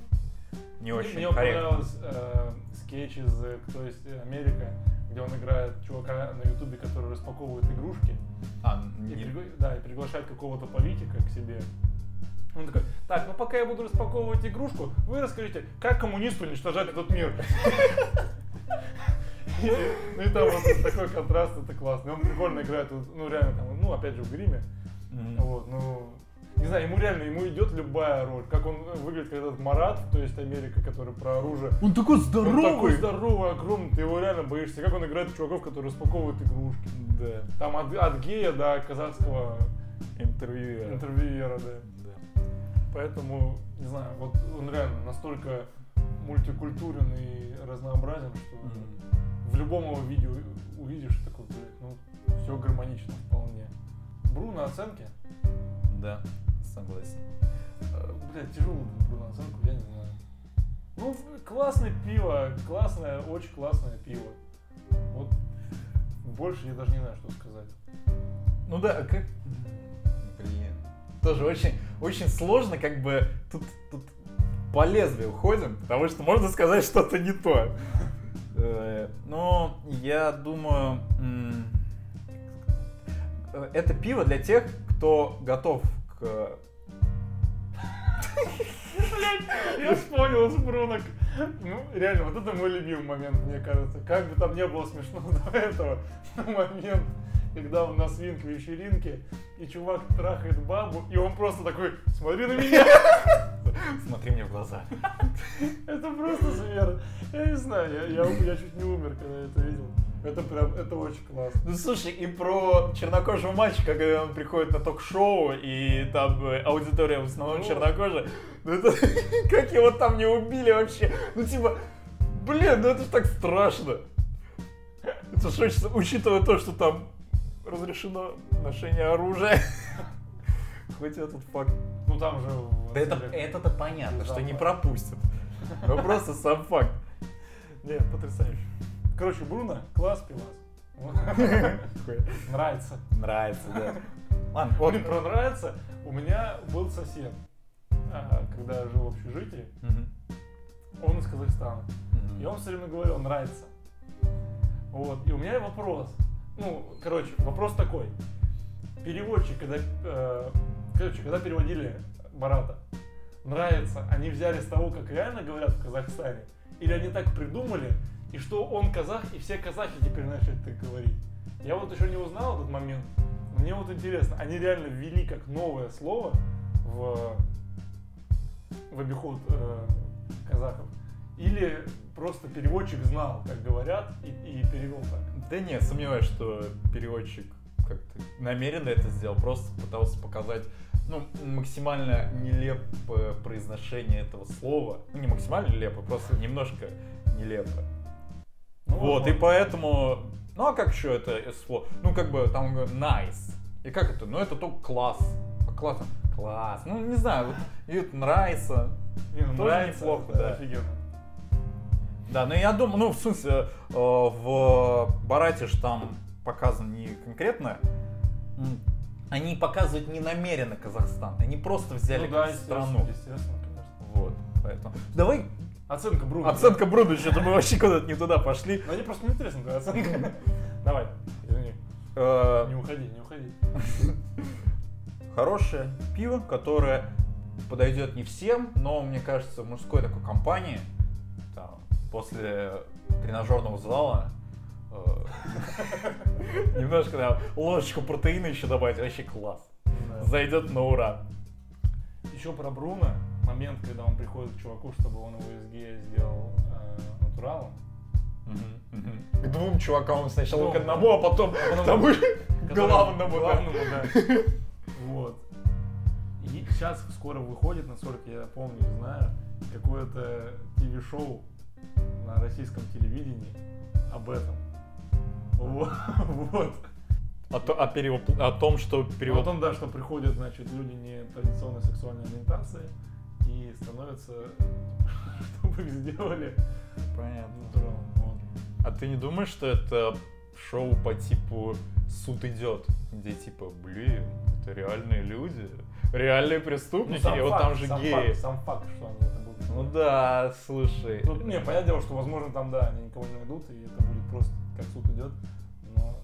Не очень Мне понравился э, скетч из э, «Кто есть Америка», где он играет чувака на ютубе, который распаковывает игрушки. А, И, не- пригла- да, и приглашает какого-то политика к себе. Он такой, так, ну пока я буду распаковывать игрушку, вы расскажите, как коммунисты уничтожать этот мир. *laughs* Ну и там вот такой контраст, это классно. Он прикольно играет, ну реально там, ну опять же в гриме. Вот, ну, не знаю, ему реально, ему идет любая роль. Как он выглядит, как этот Марат, то есть Америка, который про оружие. Он такой Он такой здоровый! здоровый, огромный, ты его реально боишься. Как он играет чуваков, которые распаковывают игрушки. Да. Там от, от гея до казахского Интервью. интервьюера, да. Да. Поэтому, не знаю, вот он реально настолько мультикультурен и разнообразен, что Мгм. В любом его видео увидишь такой, блядь, ну, все гармонично вполне. Бруно оценки? Да, согласен. Э, Блядь, тяжело Бруно оценку, я не знаю. Ну, классное пиво, классное, очень классное пиво. Вот больше я даже не знаю, что сказать. Ну да, а как... Блин. Тоже очень, очень сложно, как бы, тут, тут по лезвию ходим, потому что можно сказать что-то не то. Э, Но я думаю, э, это пиво для тех, кто готов к... Я вспомнил с Бруно. Ну, реально, вот это мой любимый момент, мне кажется. Как бы там не было смешно до этого, момент, когда он на свинг вечеринке, и чувак трахает бабу, и он просто такой, смотри на меня. *laughs* Смотри мне в глаза. Это просто смерть. Я не знаю, я, я, я чуть не умер, когда это видел. Это прям, это очень классно. Ну слушай, и про чернокожего мальчика, когда он приходит на ток-шоу, и там э, аудитория в основном Ну. чернокожая, ну это *laughs* как его там не убили вообще? Ну типа, блин, ну это ж так страшно. Это ж очень, учитывая то, что там разрешено ношение оружия. *laughs* Хоть этот факт. Ну там же... Да это, это-то понятно, что не пропустят. *laughs* Но просто сам факт. Не, потрясающе. Короче, Бруно, класс пивас. Нравится. Нравится, да. *laughs* Ладно, вот. Блин, про нравится. У меня был сосед, а, когда я жил в общежитии, он из Казахстана. И он все время говорил, нравится. Вот. И у меня вопрос. Ну, короче, вопрос такой. Переводчик, когда, э, короче, когда переводили Барата, нравится, они взяли с того, как реально говорят в Казахстане, или они так придумали, и что он казах, и все казахи теперь начали так говорить. Я вот еще не узнал этот момент. Мне вот интересно, они реально ввели как новое слово в, в обиход э, казахов? Или просто переводчик знал, как говорят, и, и перевел так? Да нет, сомневаюсь, что переводчик как-то намеренно это сделал, просто пытался показать ну, максимально нелепое произношение этого слова. Ну, не максимально нелепо, просто немножко нелепо. Ну, вот, и поэтому... Ну, а как еще это слово? Ну, как бы там nice. И как это? Ну, это только класс. А класс? Класс. Ну, не знаю, вот, и это нравится. Не, ну, нравится, неплохо, это да. Офигенно. Да, но я думаю, ну, в смысле, э, в Барате же там показан не конкретно, они показывают не намеренно Казахстан, они просто взяли Ну да, естественно, страну. естественно, конечно. Вот, поэтому. Давай Оценка Бруно. оценка Бруно, что-то мы вообще куда-то не туда пошли. Ну, мне просто не интересно твоя оценка. *laughs* Давай, извини. Э, Не уходи, не уходи. *laughs* Хорошее пиво, которое подойдет не всем, но, мне кажется, мужской такой компании после тренажерного зала э, *laughs* немножко там, ложечку протеина еще добавить, вообще класс. Зайдет на ура. Еще про Бруно. Момент, когда он приходит к чуваку, чтобы он его из гея сделал э, натуралом. К двум чувакам сначала к одному, а потом к тому главному. да. главному, да. Вот. И сейчас скоро выходит, насколько я помню и знаю, какое-то ТВ-шоу на российском телевидении об этом. *laughs* Вот. О, то- о перевоп- о том, что Ну, О перевод... том, да, что приходят, значит, люди не традиционной сексуальной ориентации и становятся, *laughs* чтобы их сделали Понятно. натуралом. Вот. А ты не думаешь, что это шоу по типу «Суд идет», где типа, блин, это реальные люди, реальные преступники, сам и вот факт, там же сам геи. факт, сам факт, что они это будут. Ну да, слушай. Тут, не, понятное дело, что, возможно, там, да, они никого не найдут, и это будет просто как суд идет. Но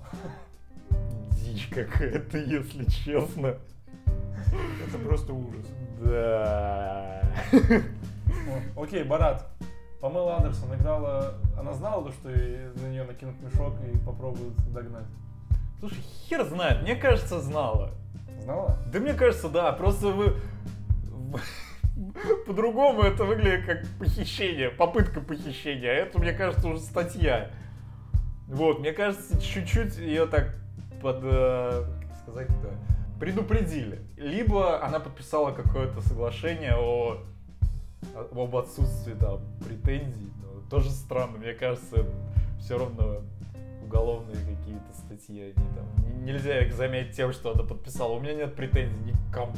*laughs* Дичь какая-то, если честно. это просто ужас. Да. Окей, Барат. Памела Андерсон играла... Она знала то, что на нее накинут мешок и попробуют догнать? Слушай, хер знает, мне кажется, знала. Знала? Да мне кажется, да, просто вы... *laughs* По-другому это выглядит как похищение, попытка похищения, а это, мне кажется, уже статья. Вот, мне кажется, чуть-чуть ее так под, э, как сказать-то, предупредили. Либо она подписала какое-то соглашение о, об отсутствии там претензий. Но тоже странно, мне кажется, все равно уголовные какие-то статьи, они там, нельзя их заметить тем, что она подписала. У меня нет претензий ни к кому.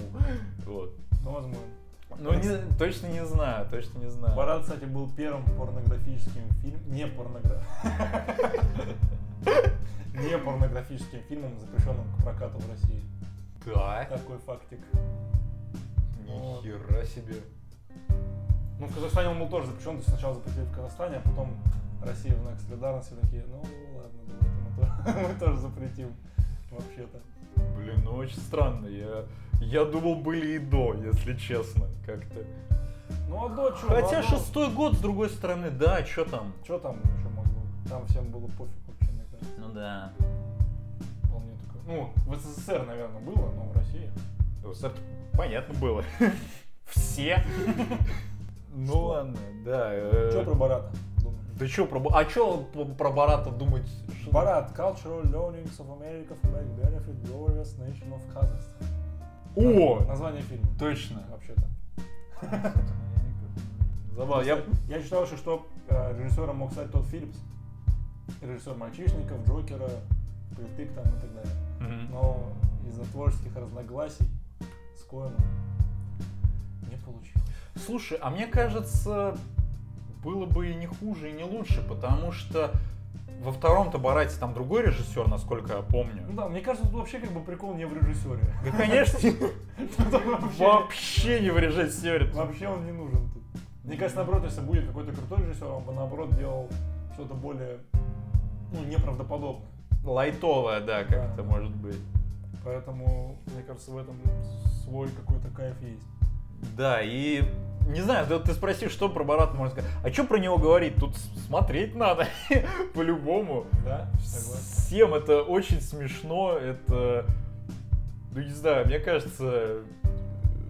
Вот. Ну, возможно. Ну, не- точно не знаю, точно не знаю. Барат, кстати, был первым порнографическим фильмом, не порнограф... *laughs* не порнографическим фильмом, запрещенным к прокату в России. Да? Такой фактик. Нихера себе. Ну, в Казахстане он был тоже запрещен, то есть сначала запретили в Казахстане, а потом Россия в знак солидарности такие, ну ладно, давайте *laughs* мы тоже запретим вообще-то. Блин, ну очень странно. Я, я думал, были и до, если честно, как-то. Ну а до чё? Хотя шестой год, с другой стороны, да, что там? Что там еще могло? Там всем было пофиг вообще, мне кажется. Ну да. Вполне такое. Ну, в СССР, наверное, было, но в России. понятно было. *laughs* Все. *laughs* Ну ладно, да. э, Что про Барата? Да что про... А что про Барата думать? Что- Барат, Cultural Learnings of America for make benefit glorious nation of Kazakhstan. О! Название фильма. Точно. Вообще-то. Забавно. Я... Я читал еще, что э, режиссером мог стать тот Филлипс. Режиссер «Мальчишников», «Джокера», «Притык» там и так далее. Мгм. Но из-за творческих разногласий с Коэном не получилось. Слушай, а мне кажется, было бы и не хуже, и не лучше, потому что во втором-то Барате там другой режиссер, насколько я помню. Ну да, мне кажется, тут вообще как бы прикол не в режиссере. Да, конечно, *laughs* вообще- не в режиссере. Вообще он не нужен тут. Мне кажется, наоборот, если будет какой-то крутой режиссер, он бы наоборот делал что-то более, ну, неправдоподобное. Лайтовая, да, как-то Да. может быть. Поэтому, мне кажется, в этом свой какой-то кайф есть. Да, и не знаю, да ты спроси, что про Барата можно сказать. А что про него говорить? Тут смотреть надо, *laughs* по-любому. Да? Согласен. Всем это очень смешно, это, ну не знаю, мне кажется,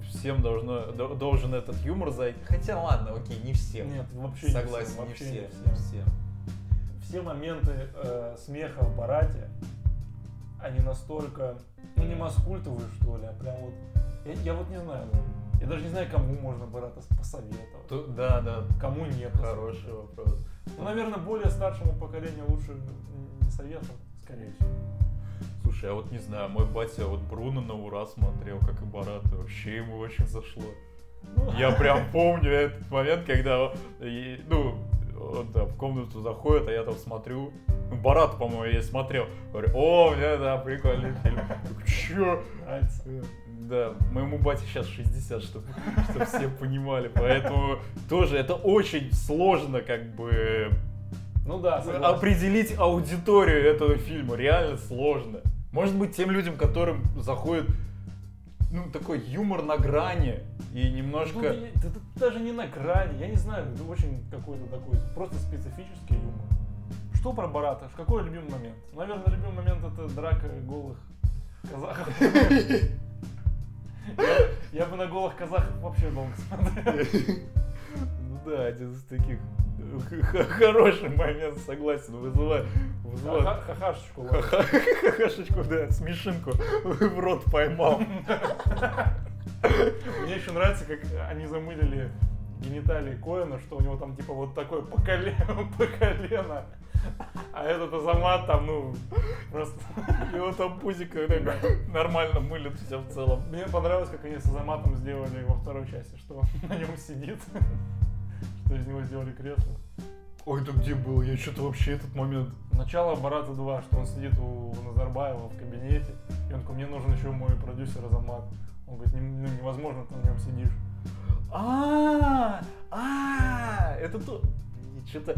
всем должно, до- должен этот юмор зайти. Хотя ладно, окей, не всем. Нет, вообще Согласен, не не всем. все, вообще не все. Все моменты э, смеха в Барате, они настолько, ну не маскультовые, что ли, а прям вот, я, я вот не знаю, я даже не знаю, кому можно Барата посоветовать, Ту- Да, да, кому не хороший вопрос. Ну, наверное, более старшему поколению лучше не советовать, скорее всего. Слушай, я вот не знаю, мой батя вот Бруно на ура смотрел, как и Барата, вообще ему очень зашло. Я *laughs* прям помню этот момент, когда, ну, он там в комнату заходит, а я там смотрю. Ну, Барат, по-моему, я смотрел. Говорю, о, бля, да, прикольный фильм. *laughs* Чё? Да, моему бате сейчас 60, чтобы, чтобы все понимали. Поэтому тоже это очень сложно, как бы, Ну да, согласен. определить аудиторию этого фильма. Реально сложно. Может быть, тем людям, которым заходит ну, такой юмор на грани и Ну, немножко... это, это даже не на грани, я не знаю, это очень какой-то такой, просто специфический юмор. Что про Барата? Какой любимый момент? Наверное, любимый момент это драка голых казахов. *laughs* Я, бы на голых казахов вообще долго смотрел. Ну да, один из таких хороший момент, согласен, вызывает, вызывает Ха- Хахашечку. хахашечку, да, смешинку в рот поймал. Мне еще нравится, как они замылили гениталии Коэна, что у него там типа вот такое по колено, *laughs* по колено. А этот Азамат там, ну, просто... *laughs* Его там пузик нормально мылит все в целом. Мне понравилось, как они с Азаматом сделали во второй части, что он на нем сидит, *laughs* что из него сделали кресло. Ой, это где был? Я что-то вообще этот момент... Начало Барата 2, что он сидит у Назарбаева в кабинете, и он такой, мне нужен еще мой продюсер Азамат. Он говорит, «Не- ну, невозможно, ты на нем сидишь. А, а, это то... Что-то...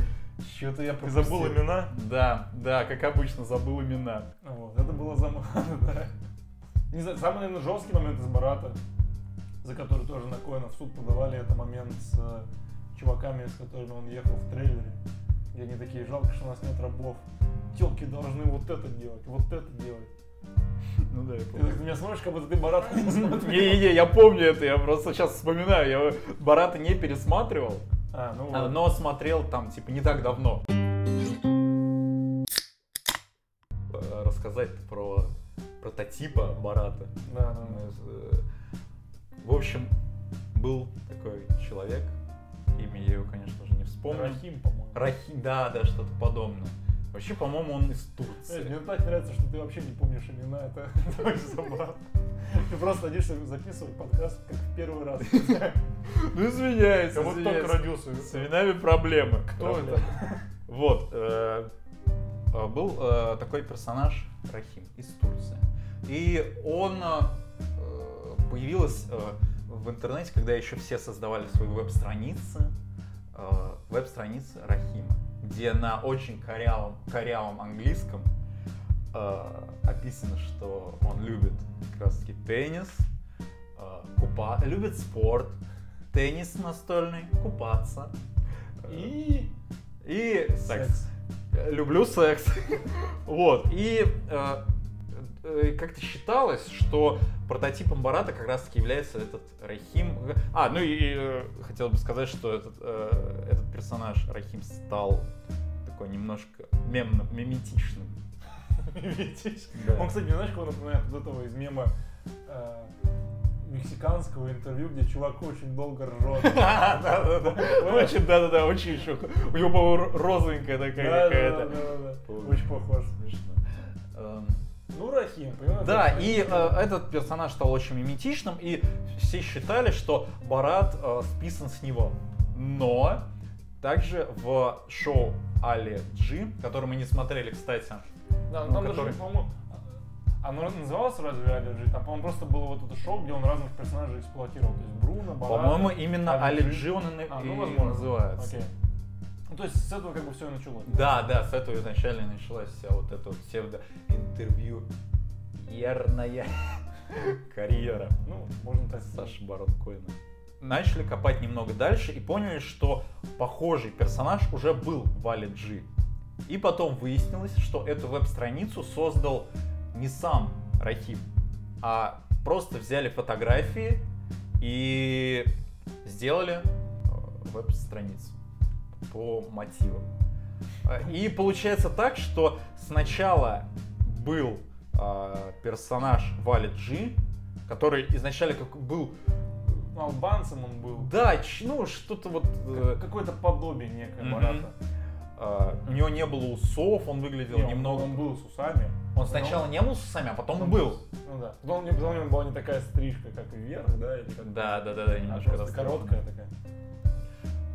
Что-то я Ты забыл пропустил. имена? Да, да, как обычно, забыл имена. Вот, это было заманно, *laughs* да. Не знаю, самый, наверное, жесткий момент из Барата, за который тоже на Коэна в суд подавали, это момент с э, чуваками, с которыми он ехал в трейлере, где они такие, жалко, что у нас нет рабов. Телки должны вот это делать, вот это делать. Ну да, я Ты помню. на меня смотришь, как будто ты Барата не *laughs* смотрел. Не-не-не, я помню это, я просто сейчас вспоминаю. Я Барата не пересматривал, А, ну а, но смотрел там, типа, не так давно. Э, Рассказать про прототипа Барата. Да, да, да. Э, В общем, был такой человек, имя я его, конечно же, не вспомню. Рахим, по-моему. Рахим, да, да, что-то подобное. Вообще, по-моему, он из Турции. Мне так нравится, что ты вообще не помнишь имена, это *laughs* очень забавно. Ты просто садишься записывать подкаст как в первый раз. Ну, извиняюсь, Я вот только родился. С именами проблемы. Кто это? Вот. э, э, Был э, такой персонаж Рахим из Турции. И он э, появилась в интернете, когда еще все создавали свои веб-страницы. Веб-страницы Рахима, где на очень корявом, корявом английском э, описано, что он любит как раз таки теннис, э, купа... любит спорт, теннис настольный, купаться. И и секс. секс. Люблю секс. *laughs* вот. И э, как-то считалось, что прототипом Барата как раз таки является этот Рахим. А, ну и э, хотел бы сказать, что этот, э, этот персонаж Рахим стал такой немножко мемным, миметичным. Видите? Да. Он, кстати, знаешь, кого напоминает вот этого из мема э, мексиканского интервью, где чувак очень долго ржет. *laughs* Да-да-да. Очень, да-да-да, очень еще. У него, по-моему, розовенькая такая какая-то. Очень похож. Смешно. Ну, Рахим, понимаешь? Да, и э, этот персонаж стал очень миметичным, и все считали, что Барат э, списан с него. Но также в шоу Али Джи, который мы не смотрели, кстати, Да, ну, там который- даже, по-моему, оно называлось разве Аллерджи? Там, по-моему, просто было вот это шоу, где он разных персонажей эксплуатировал. То есть Бруно, Барата. по-моему, именно Али Али Джи. Джи он и, А, и ну, возможно. называется. Окей. Ну, то есть с этого как бы все и началось. Да, да, с этого изначально началась вся вот эта вот псевдо-интервью ярная *laughs* карьера. Ну, можно так сказать. Саша Барон Коэна. Начали копать немного дальше и поняли, что похожий персонаж уже был в Али Джи. И потом выяснилось, что эту веб-страницу создал не сам Рахим, а просто взяли фотографии и сделали э, веб-страницу по мотивам. Э, И получается так, что сначала был э, персонаж Вали Джи, который изначально как был, Ну, албанцем он был. да, ну что-то вот, э, Как- Какое-то подобие некое Мгм. Барата. э, у него не было усов, он выглядел Не, он- немного. Он был с усами. Он сначала не был с усами, а потом был. Ну да. Потом, у него- потом у него была не такая стрижка, как вверх, да? Или как Да, да, да, да, а немножко просто растрепанный. короткая такая.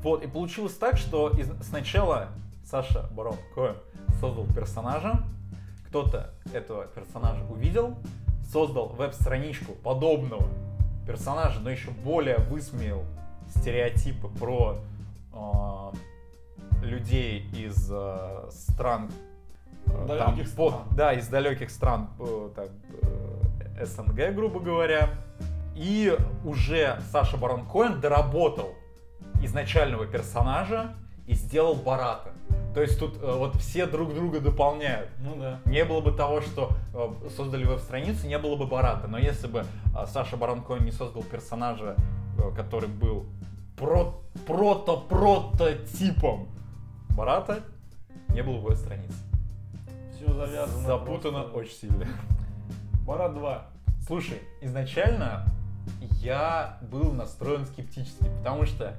Вот, и получилось так, что из- сначала Саша Барон Коэн создал персонажа, кто-то этого персонажа увидел, создал веб-страничку подобного персонажа, но еще более высмеял стереотипы про э, людей из э, стран э, Далеких по- стран. да, из далеких стран, э, там, э, СНГ, грубо говоря. И уже Саша Барон Коэн доработал изначального персонажа и сделал Барата. То есть тут э, вот все друг друга дополняют. Ну да. Не было бы того, что э, создали веб-страницу, не было бы Барата. Но если бы э, Саша Барон Коэн не создал персонажа, э, который был про прото-прототипом Барата, не было бы веб-страницы. Все завязано. Запутано просто. очень сильно. Барат 2. Слушай, изначально я был настроен скептически, потому что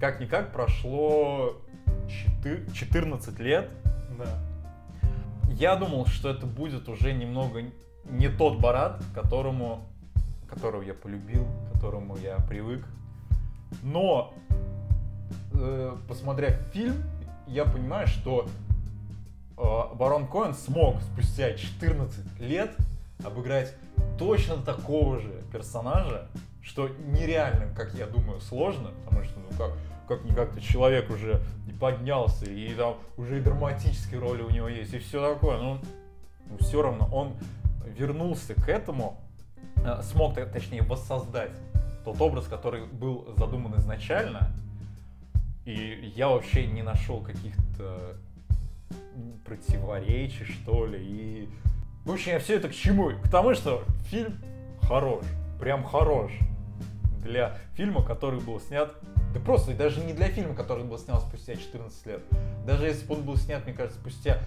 как-никак прошло четы- 14 лет. Да. Я думал, что это будет уже немного не тот Барат, которому, которого я полюбил, к которому я привык. Но, э, посмотрев фильм, я понимаю, что э, Барон Коэн смог спустя 14 лет обыграть точно такого же персонажа, что нереально, как я думаю, сложно, потому что, ну как, как-никак-то человек уже поднялся, и там уже и драматические роли у него есть, и все такое, но все равно он вернулся к этому, э, смог, точнее, воссоздать тот образ, который был задуман изначально, и я вообще не нашел каких-то противоречий, что ли, и... В общем, я все это к чему? К тому, что фильм хорош, прям хорош. Для фильма, который был снят, да просто даже не для фильма, который был снят спустя 14 лет. Даже если бы он был снят, мне кажется, спустя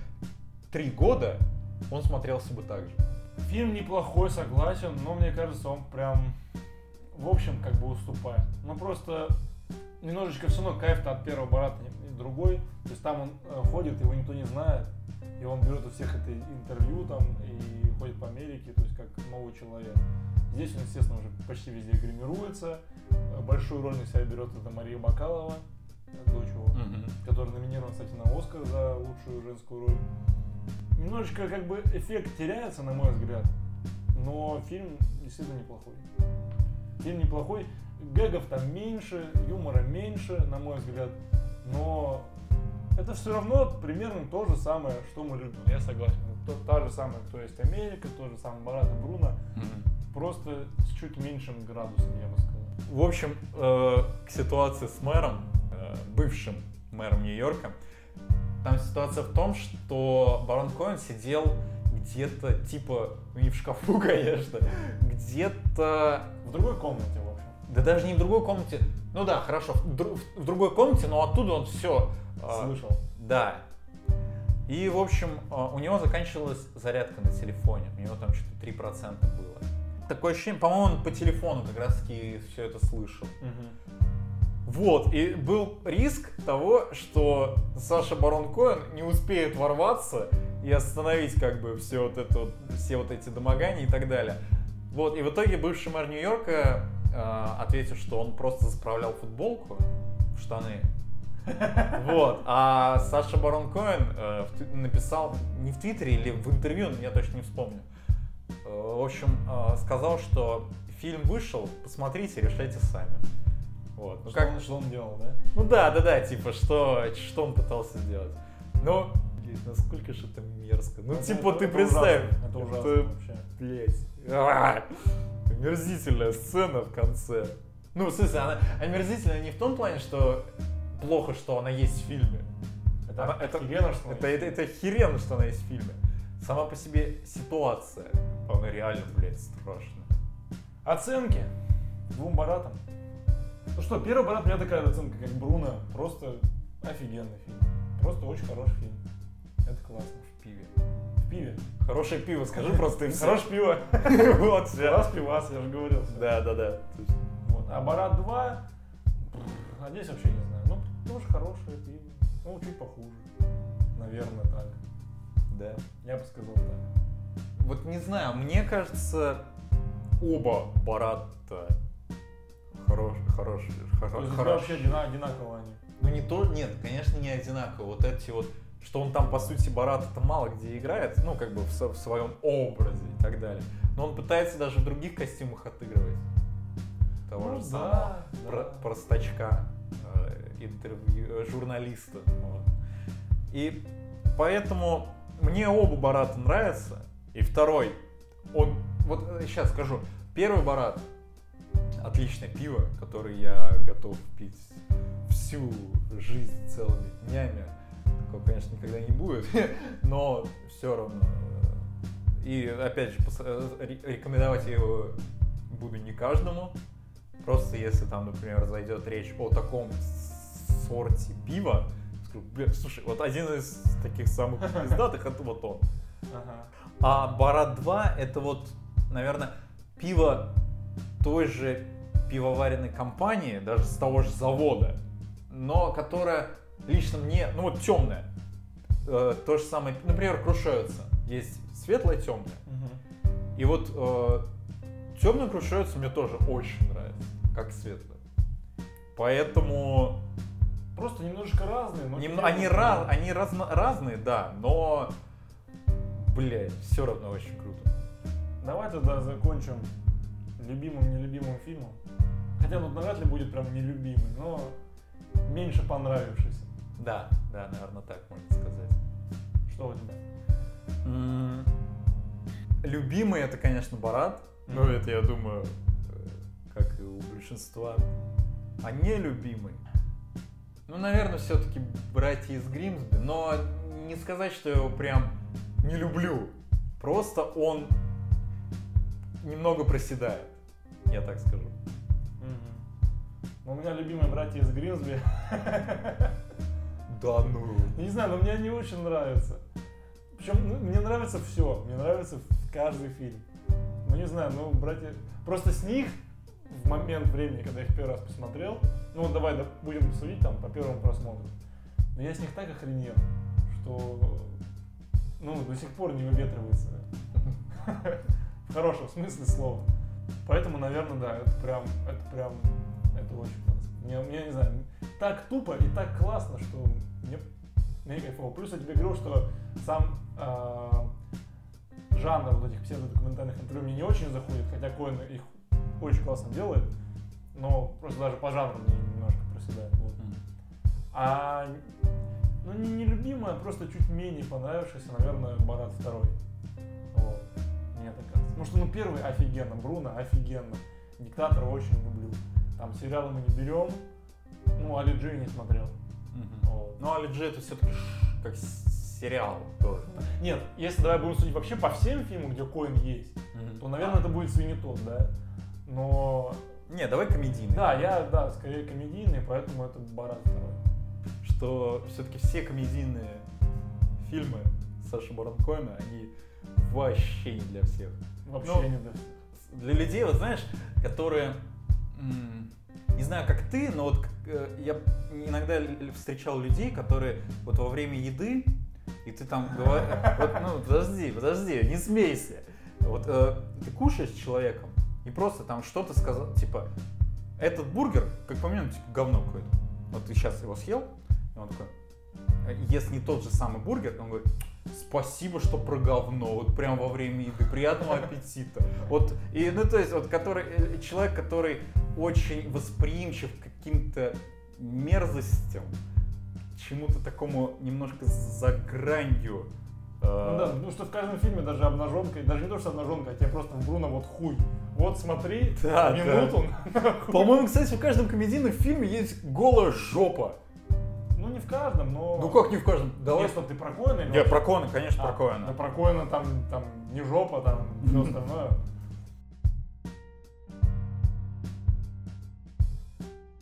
3 года, он смотрелся бы так же. Фильм неплохой, согласен, но мне кажется, он прям, в общем, как бы уступает. Ну просто немножечко все равно кайф-то от первого Барата другой. То есть там он э, ходит, его никто не знает, и он берет у всех это интервью там и ходит по Америке, то есть как новый человек. Здесь он, естественно, уже почти везде гримируется. Большую роль на себя берет это Мария Бакалова, э, дочь его который номинирован, кстати, на Оскар за лучшую женскую роль. Немножечко как бы эффект теряется, на мой взгляд, но фильм действительно неплохой. Фильм неплохой, гэгов там меньше, юмора меньше, на мой взгляд, но это все равно примерно то же самое, что мы любим, я согласен. То- та же самая, кто есть Америка, тот же самый Барат и Бруно, просто с чуть меньшим градусом, я бы сказал. В общем, э, к ситуации с мэром, э, бывшим мэром Нью-Йорка, там ситуация в том, что Барон Коэн сидел где-то, типа, не в шкафу, *laughs* конечно, где-то, В другой комнате, в общем. да даже не в другой комнате, ну да, хорошо, в, дру- в другой комнате, но оттуда он все... Слышал. Да. И, в общем, э, у него заканчивалась зарядка на телефоне. У него там что-то 3% было. Такое ощущение, по-моему, он по телефону как раз таки все это слышал. Вот, и был риск того, что Саша Барон Коэн не успеет ворваться и остановить как бы все вот это вот, все вот эти домогания и так далее. Вот, и в итоге бывший мэр Нью-Йорка э, ответил, что он просто заправлял футболку в штаны. Вот, а Саша Барон Коэн э, написал не в Твиттере или в интервью, я точно не вспомню. Э, В общем, э, сказал, что фильм вышел, посмотрите, решайте сами. Вот. Ну, что, как, он, что он делал, да? ну да, да, да, типа, что, что он пытался сделать. Но, блядь, насколько же это мерзко. Ну, Это- типа, это- ты это представь. ужасно, Это ужасно вообще. Блять. А, Омерзительная сцена в конце. Ну, в смысле, она омерзительная не в том плане, что плохо, что она есть в фильме. Это, Она- это- охеренно, что Это, это, это херенно, что она есть в фильме. Сама по себе ситуация, она реально, блядь, страшная. Оценки двум Баратам. Ну что, первый Барат у меня такая оценка, как Бруно. Просто офигенный фильм. Просто очень хороший фильм. Это классно. В пиве. В пиве. Хорошее пиво, скажи просто и все. Хорошее пиво. *laughs* Вот, всё. Раз пивас, я же говорил. Да, да, да. А Барат 2, а здесь вообще не знаю. Ну, тоже хорошее пиво. Ну, чуть похуже. Наверное, так. Да. Я бы сказал так. Вот не знаю, мне кажется, оба Барата хорош, хорош, То хоро- есть у тебя хорош. вообще одина- одинаково они. Ну не то, нет, конечно, не одинаково. Вот эти вот, что он там, по сути, Барат это мало где играет, ну, как бы в, в своем образе и так далее. Но он пытается даже в других костюмах отыгрывать. Того Ну же да, самого да. про- простачка, э, интервью, э, журналиста. вот. И поэтому мне оба Барата нравятся. И второй, он, вот сейчас скажу, первый Барат, отличное пиво, которое я готов пить всю жизнь целыми днями. Такого, конечно, никогда не будет, *laughs* но все равно. И опять же, рекомендовать его буду не каждому. Просто если там, например, зайдет речь о таком сорте пива, скажу, слушай, вот один из таких самых *laughs* пиздатых это вот он. Ага. А Барат 2 это вот, наверное, пиво той же пивоваренной компании, даже с того же завода, но которая лично мне, ну вот темная. Э, то же самое, например, крушается. Есть светлое, темное. Угу. И вот э, темная крушается мне тоже очень нравится, как светлое. Поэтому просто немножко разные. Но Нем... Они, раз... они разно... разные, да, но, блядь, все равно очень круто. Давай тогда закончим любимым, нелюбимым фильмом. Хотя ну навряд ли будет прям нелюбимый, но меньше понравившийся. Да, да, наверное, так можно сказать. Что у тебя? М-м- любимый это, конечно, Барат. Mm-hmm. Ну, это, я думаю, э, как и у большинства. А нелюбимый. Ну, наверное, все-таки братья из Гримсби, но не сказать, что я его прям не люблю. Просто он немного проседает, я так скажу. У меня любимые братья из Гринсби. Да ну. Не знаю, но мне они очень нравятся. Причем ну, мне нравится все. Мне нравится каждый фильм. Ну не знаю, ну братья... Просто с них в момент времени, когда я их первый раз посмотрел, ну вот давай да, будем судить там по первому просмотру. Но я с них так охренел, что ну до сих пор не выветривается. *laughs* В хорошем смысле слова. Поэтому, наверное, да, это прям, это прям это очень классно. Мне, мне не знаю, так тупо и так классно, что мне, мне кайфово. Плюс я тебе говорил, что сам э, жанр вот этих псевдодокументальных интервью мне не очень заходит, хотя Коэн их очень классно делает, но просто даже по жанру мне немножко проседает. Вот. А ну, не нелюбимая, просто чуть менее понравившаяся, наверное, Барат второй. Вот. Мне так кажется. Потому что, ну, первый офигенно, Бруно офигенно. Диктатора очень люблю. Там сериалы мы не берем. Ну, Али Джи не смотрел. Угу. Вот. Ну, Али Джи это все-таки как сериал тоже. Нет, если давай будем судить вообще по всем фильмам, где Коин есть, угу. то, наверное, это будет Свинни тот, да? Но... Не, давай комедийный. Да, я, да, скорее комедийный, поэтому это Барат второй. Что все-таки все комедийные фильмы Саши Барон Коэна, они вообще не для всех. Вообще ну, не для всех. Для людей, вот знаешь, которые не знаю, как ты, но вот э, я иногда встречал людей, которые вот во время еды, и ты там говоришь, вот, ну, подожди, подожди, не смейся. Вот э, ты кушаешь с человеком, и просто там что-то сказал, типа, этот бургер, как по мне, типа, говно какое-то. Вот ты сейчас его съел, и он такой, «Э, если не тот же самый бургер, он говорит, спасибо, что про говно, вот прям во время еды, приятного аппетита. Вот, и, ну, то есть, вот, который, э, человек, который очень восприимчив к каким-то мерзостям, чему-то такому немножко за гранью. Э, ну да, ну что в каждом фильме даже обнаженка, даже не то, что обнаженка, а тебе просто в Бруно вот хуй. Вот смотри, да, минуту. Да. *laughs* По-моему, кстати, в каждом комедийном фильме есть голая жопа. Ну не в каждом, но... Ну как не в каждом? Давай. Если ты про Коэна? Я про Коэна, конечно, а, про Коэна. Да про Коэна там, там не жопа, там все остальное.